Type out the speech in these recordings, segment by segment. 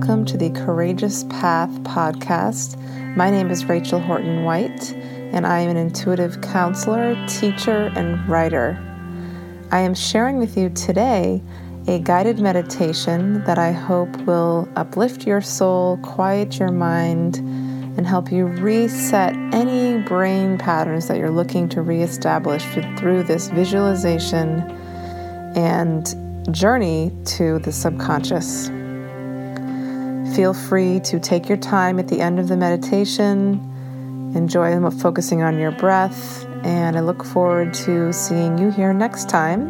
Welcome to the Courageous Path podcast. My name is Rachel Horton White, and I am an intuitive counselor, teacher, and writer. I am sharing with you today a guided meditation that I hope will uplift your soul, quiet your mind, and help you reset any brain patterns that you're looking to reestablish through this visualization and journey to the subconscious. Feel free to take your time at the end of the meditation, enjoy focusing on your breath, and I look forward to seeing you here next time.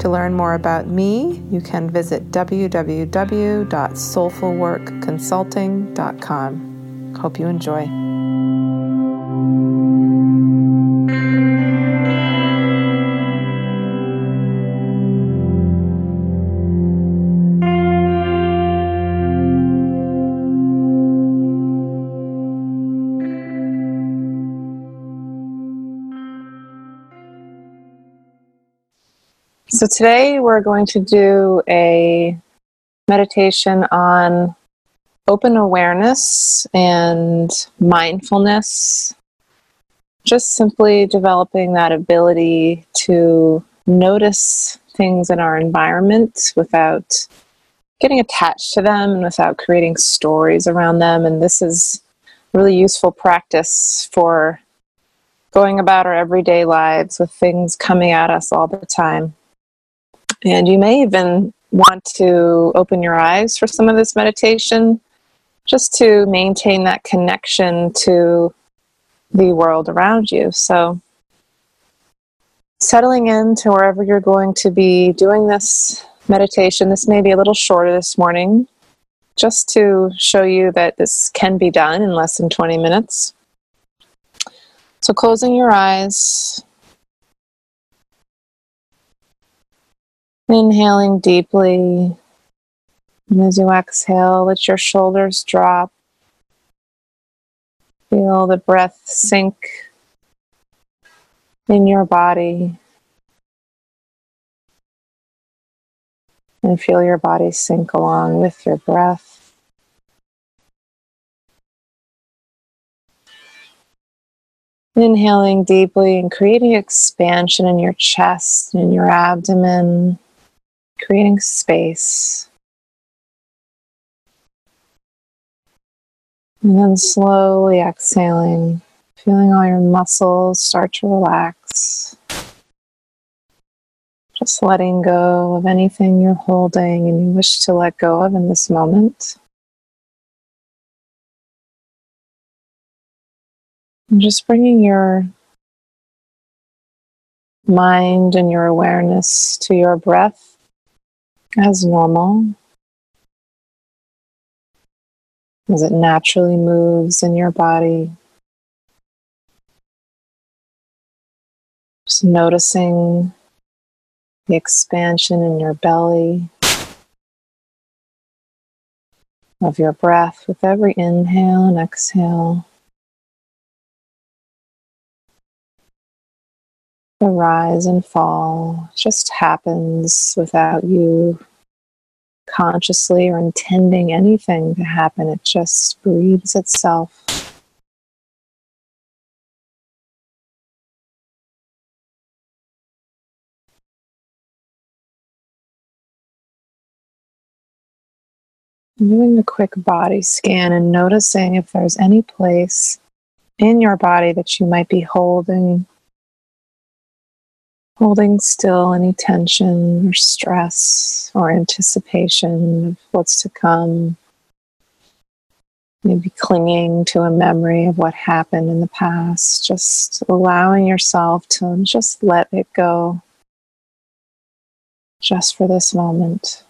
To learn more about me, you can visit www.soulfulworkconsulting.com. Hope you enjoy. So, today we're going to do a meditation on open awareness and mindfulness. Just simply developing that ability to notice things in our environment without getting attached to them and without creating stories around them. And this is really useful practice for going about our everyday lives with things coming at us all the time. And you may even want to open your eyes for some of this meditation just to maintain that connection to the world around you. So, settling into wherever you're going to be doing this meditation, this may be a little shorter this morning, just to show you that this can be done in less than 20 minutes. So, closing your eyes, Inhaling deeply. And as you exhale, let your shoulders drop. Feel the breath sink in your body. And feel your body sink along with your breath. Inhaling deeply and creating expansion in your chest and your abdomen creating space. And then slowly exhaling, feeling all your muscles start to relax. Just letting go of anything you're holding and you wish to let go of in this moment. And just bringing your mind and your awareness to your breath as normal as it naturally moves in your body. Just noticing the expansion in your belly of your breath with every inhale and exhale. The rise and fall just happens without you consciously or intending anything to happen. It just breathes itself. Doing a quick body scan and noticing if there's any place in your body that you might be holding holding still any tension or stress or anticipation of what's to come. Maybe clinging to a memory of what happened in the past, just allowing yourself to just let it go just for this moment.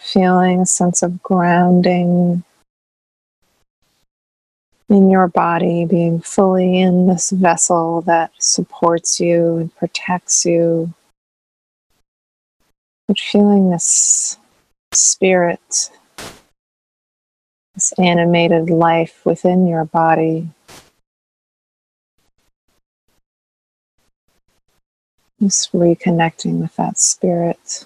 Feeling a sense of grounding in your body, being fully in this vessel that supports you and protects you. But feeling this spirit this animated life within your body. Just reconnecting with that spirit.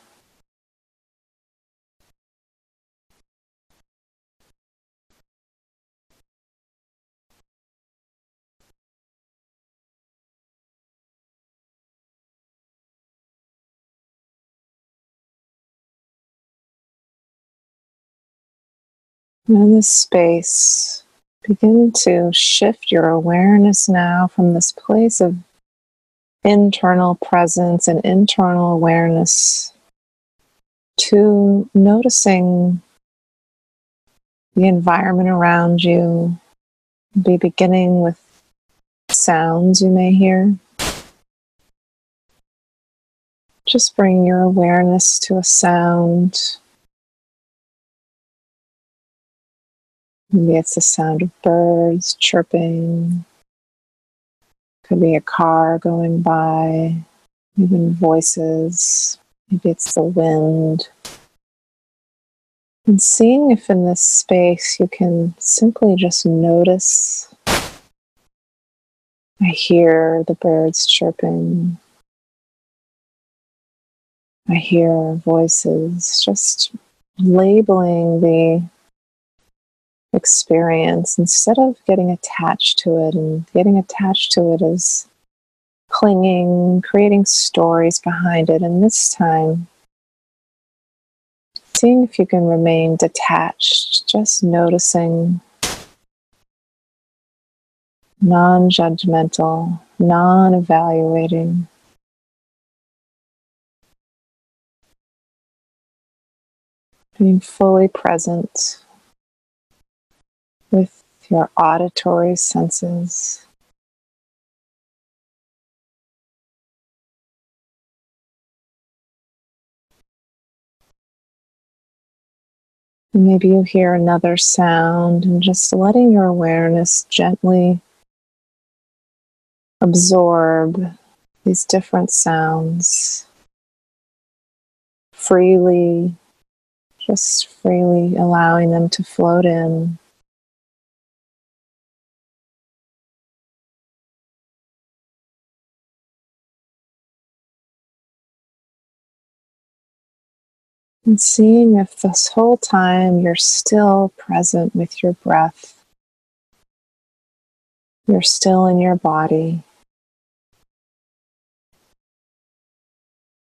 In this space, begin to shift your awareness now from this place of internal presence and internal awareness to noticing the environment around you. Be beginning with sounds you may hear. Just bring your awareness to a sound Maybe it's the sound of birds chirping. Could be a car going by, even voices. Maybe it's the wind. And seeing if in this space you can simply just notice. I hear the birds chirping. I hear voices, just labeling the experience instead of getting attached to it and getting attached to it as clinging, creating stories behind it. And this time, seeing if you can remain detached, just noticing, non judgmental, non evaluating. Being fully present with your auditory senses. Maybe you hear another sound and just letting your awareness gently absorb these different sounds freely, just freely allowing them to float in. And seeing if this whole time you're still present with your breath. You're still in your body.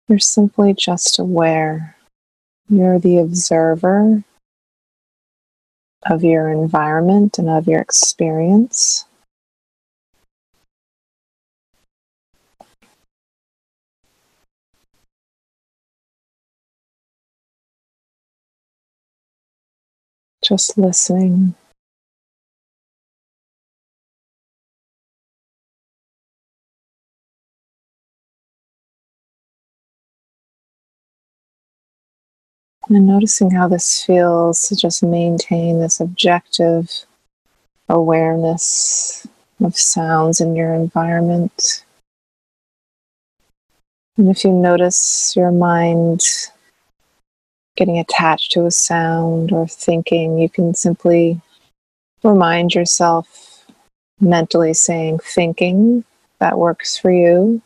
You're simply just aware. You're the observer of your environment and of your experience. Just listening. And noticing how this feels to just maintain this objective awareness of sounds in your environment. And if you notice your mind getting attached to a sound or thinking, you can simply remind yourself mentally saying thinking that works for you.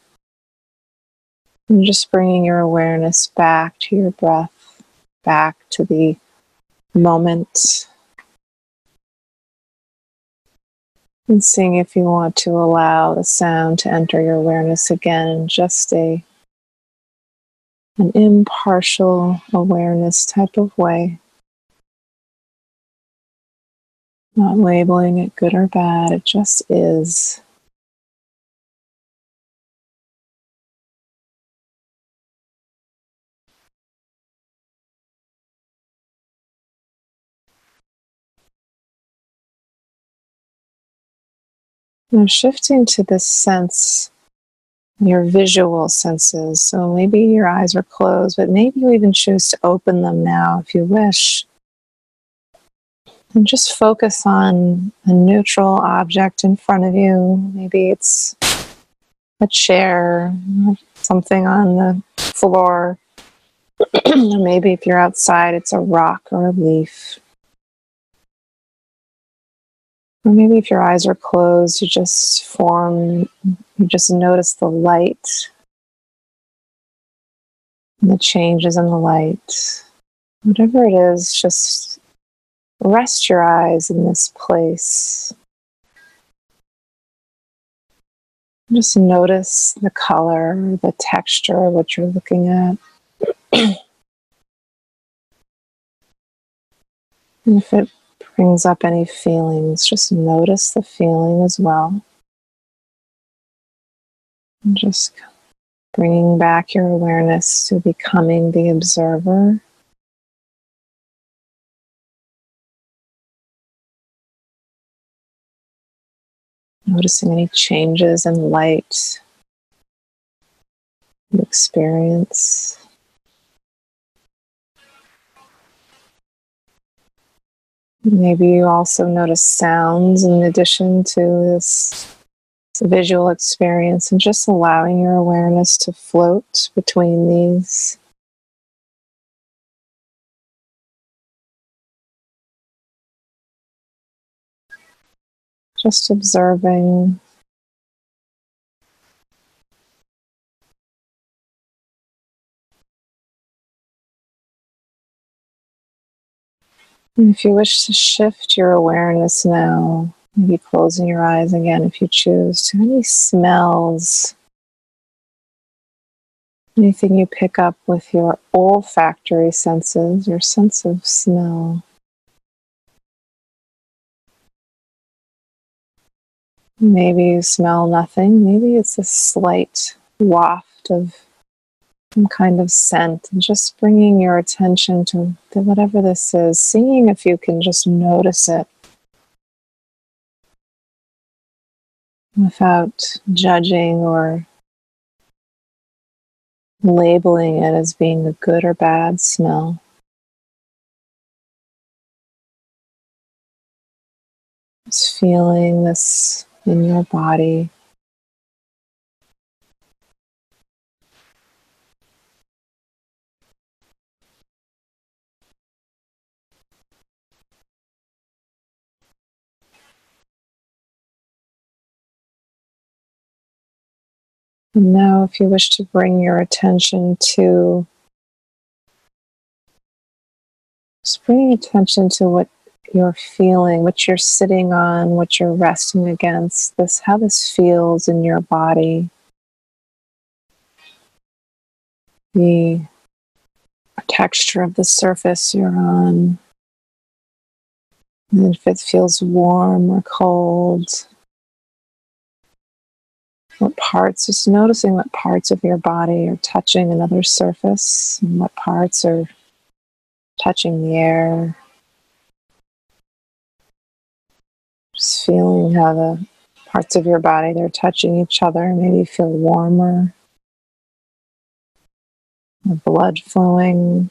And just bringing your awareness back to your breath, back to the moment. And seeing if you want to allow the sound to enter your awareness again in just a an impartial awareness type of way. Not labeling it good or bad, it just is. Now, shifting to this sense your visual senses. So maybe your eyes are closed, but maybe you even choose to open them now if you wish. And just focus on a neutral object in front of you. Maybe it's a chair, something on the floor. maybe if you're outside, it's a rock or a leaf. Or maybe if your eyes are closed, you just form, you just notice the light the changes in the light. Whatever it is, just rest your eyes in this place. Just notice the color, the texture of what you're looking at. and if it brings up any feelings, just notice the feeling as well. And just bringing back your awareness to becoming the observer. Noticing any changes in light you experience. Maybe you also notice sounds in addition to this visual experience and just allowing your awareness to float between these. Just observing if you wish to shift your awareness now, maybe closing your eyes again if you choose, to any smells, anything you pick up with your olfactory senses, your sense of smell. Maybe you smell nothing, maybe it's a slight waft of some kind of scent. And just bringing your attention to, to whatever this is, seeing if you can just notice it without judging or labeling it as being a good or bad smell. Just feeling this in your body. Now, if you wish to bring your attention to just bring attention to what you're feeling, what you're sitting on, what you're resting against, this how this feels in your body. The texture of the surface you're on. And if it feels warm or cold, what parts, just noticing what parts of your body are touching another surface and what parts are touching the air. Just feeling how the parts of your body they're touching each other. Maybe feel warmer, the blood flowing,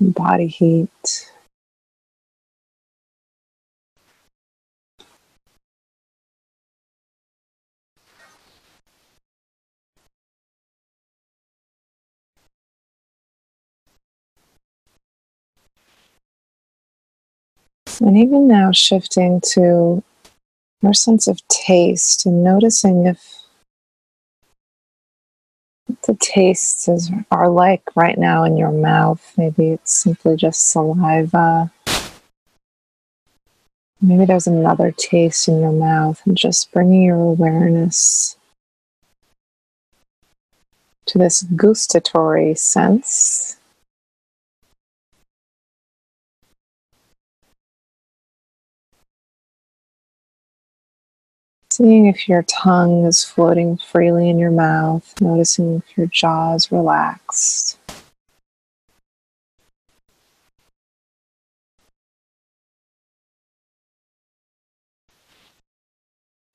body heat. And even now, shifting to your sense of taste and noticing if the tastes is, are like right now in your mouth. Maybe it's simply just saliva. Maybe there's another taste in your mouth, and just bringing your awareness to this gustatory sense Seeing if your tongue is floating freely in your mouth, noticing if your jaw is relaxed.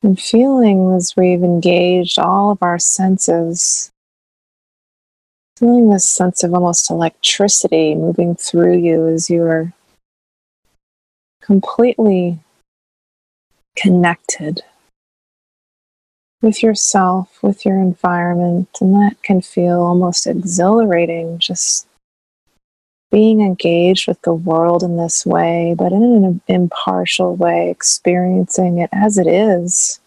And feeling as we've engaged all of our senses, feeling this sense of almost electricity moving through you as you are completely connected with yourself, with your environment, and that can feel almost exhilarating just being engaged with the world in this way, but in an impartial way, experiencing it as it is,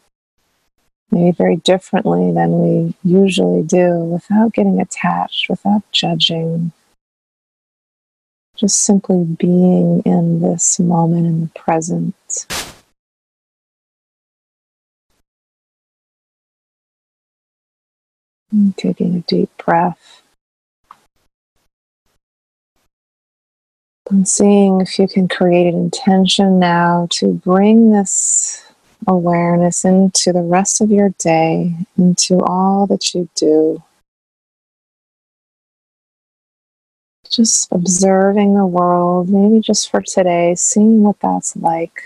maybe very differently than we usually do, without getting attached, without judging. Just simply being in this moment in the present. And taking a deep breath. And seeing if you can create an intention now to bring this awareness into the rest of your day, into all that you do. Just observing the world, maybe just for today, seeing what that's like.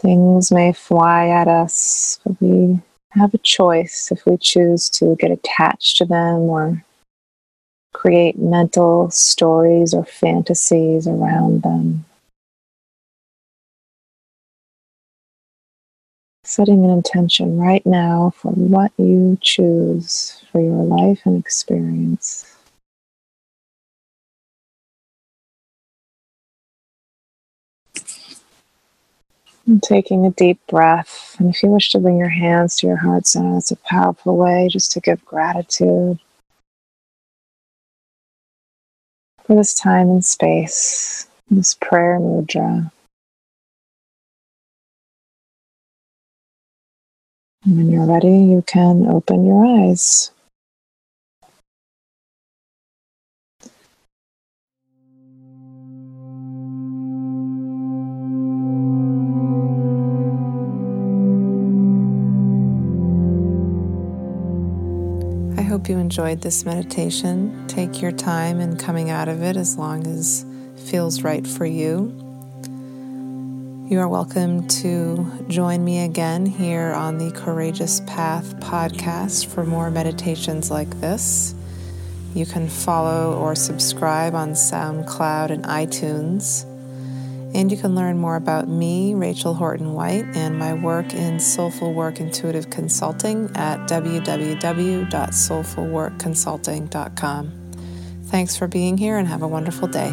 Things may fly at us, but we have a choice if we choose to get attached to them or create mental stories or fantasies around them. Setting an intention right now for what you choose for your life and experience. And taking a deep breath. And if you wish to bring your hands to your heart center, it's a powerful way just to give gratitude for this time and space, this prayer mudra. And when you're ready, you can open your eyes. Hope you enjoyed this meditation. Take your time in coming out of it as long as feels right for you. You are welcome to join me again here on the Courageous Path podcast for more meditations like this. You can follow or subscribe on SoundCloud and iTunes. And you can learn more about me, Rachel Horton White, and my work in Soulful Work Intuitive Consulting at www.soulfulworkconsulting.com. Thanks for being here and have a wonderful day.